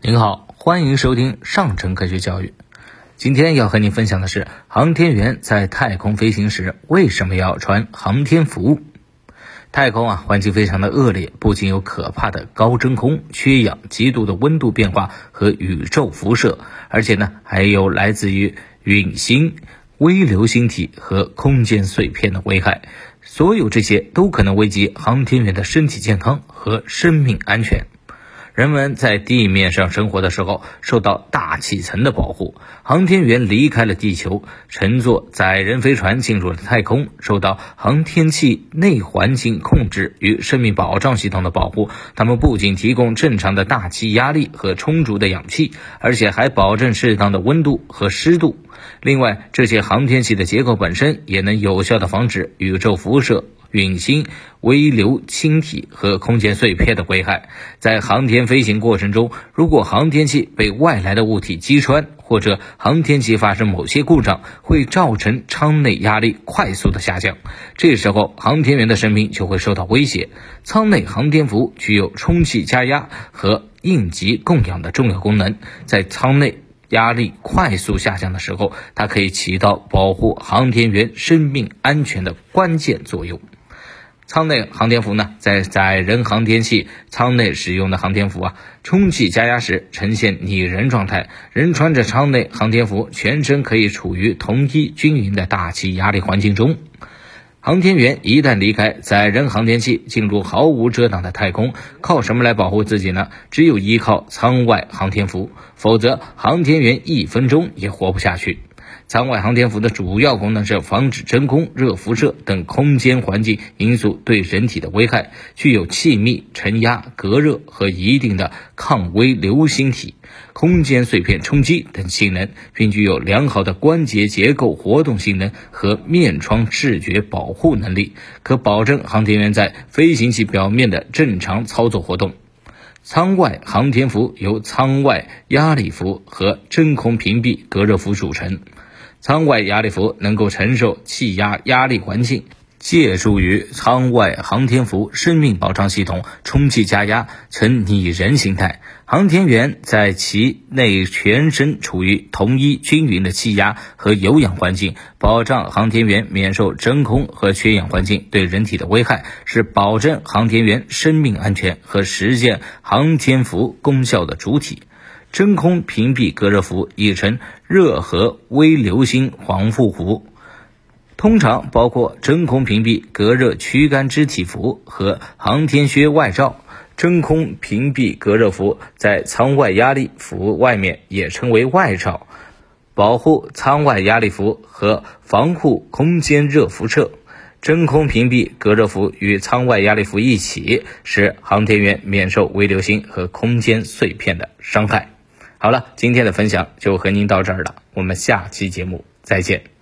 您好，欢迎收听上乘科学教育。今天要和您分享的是，航天员在太空飞行时为什么要穿航天服？太空啊，环境非常的恶劣，不仅有可怕的高真空、缺氧、极度的温度变化和宇宙辐射，而且呢，还有来自于陨星、微流星体和空间碎片的危害。所有这些都可能危及航天员的身体健康和生命安全。人们在地面上生活的时候，受到大气层的保护；航天员离开了地球，乘坐载人飞船进入了太空，受到航天器内环境控制与生命保障系统的保护。他们不仅提供正常的大气压力和充足的氧气，而且还保证适当的温度和湿度。另外，这些航天器的结构本身也能有效地防止宇宙辐射。陨星、微流星体和空间碎片的危害，在航天飞行过程中，如果航天器被外来的物体击穿，或者航天器发生某些故障，会造成舱内压力快速的下降，这时候航天员的生命就会受到威胁。舱内航天服具有充气加压和应急供氧的重要功能，在舱内压力快速下降的时候，它可以起到保护航天员生命安全的关键作用。舱内航天服呢，在载人航天器舱内使用的航天服啊，充气加压时呈现拟人状态。人穿着舱内航天服，全身可以处于同一均匀的大气压力环境中。航天员一旦离开载人航天器，进入毫无遮挡的太空，靠什么来保护自己呢？只有依靠舱外航天服，否则航天员一分钟也活不下去。舱外航天服的主要功能是防止真空、热辐射等空间环境因素对人体的危害，具有气密、承压、隔热和一定的抗微流星体、空间碎片冲击等性能，并具有良好的关节结构活动性能和面窗视觉保护能力，可保证航天员在飞行器表面的正常操作活动。舱外航天服由舱外压力服和真空屏蔽隔热服组成。舱外压力服能够承受气压压力环境，借助于舱外航天服生命保障系统充气加压呈拟人形态。航天员在其内全身处于同一均匀的气压和有氧环境，保障航天员免受真空和缺氧环境对人体的危害，是保证航天员生命安全和实现航天服功效的主体。真空屏蔽隔热服亦称热核微流星防护服，通常包括真空屏蔽隔热躯干支体服和航天靴外罩。真空屏蔽隔热服在舱外压力服外面也称为外罩，保护舱外压力服和防护空间热辐射。真空屏蔽隔热服与舱外压力服一起，使航天员免受微流星和空间碎片的伤害。好了，今天的分享就和您到这儿了，我们下期节目再见。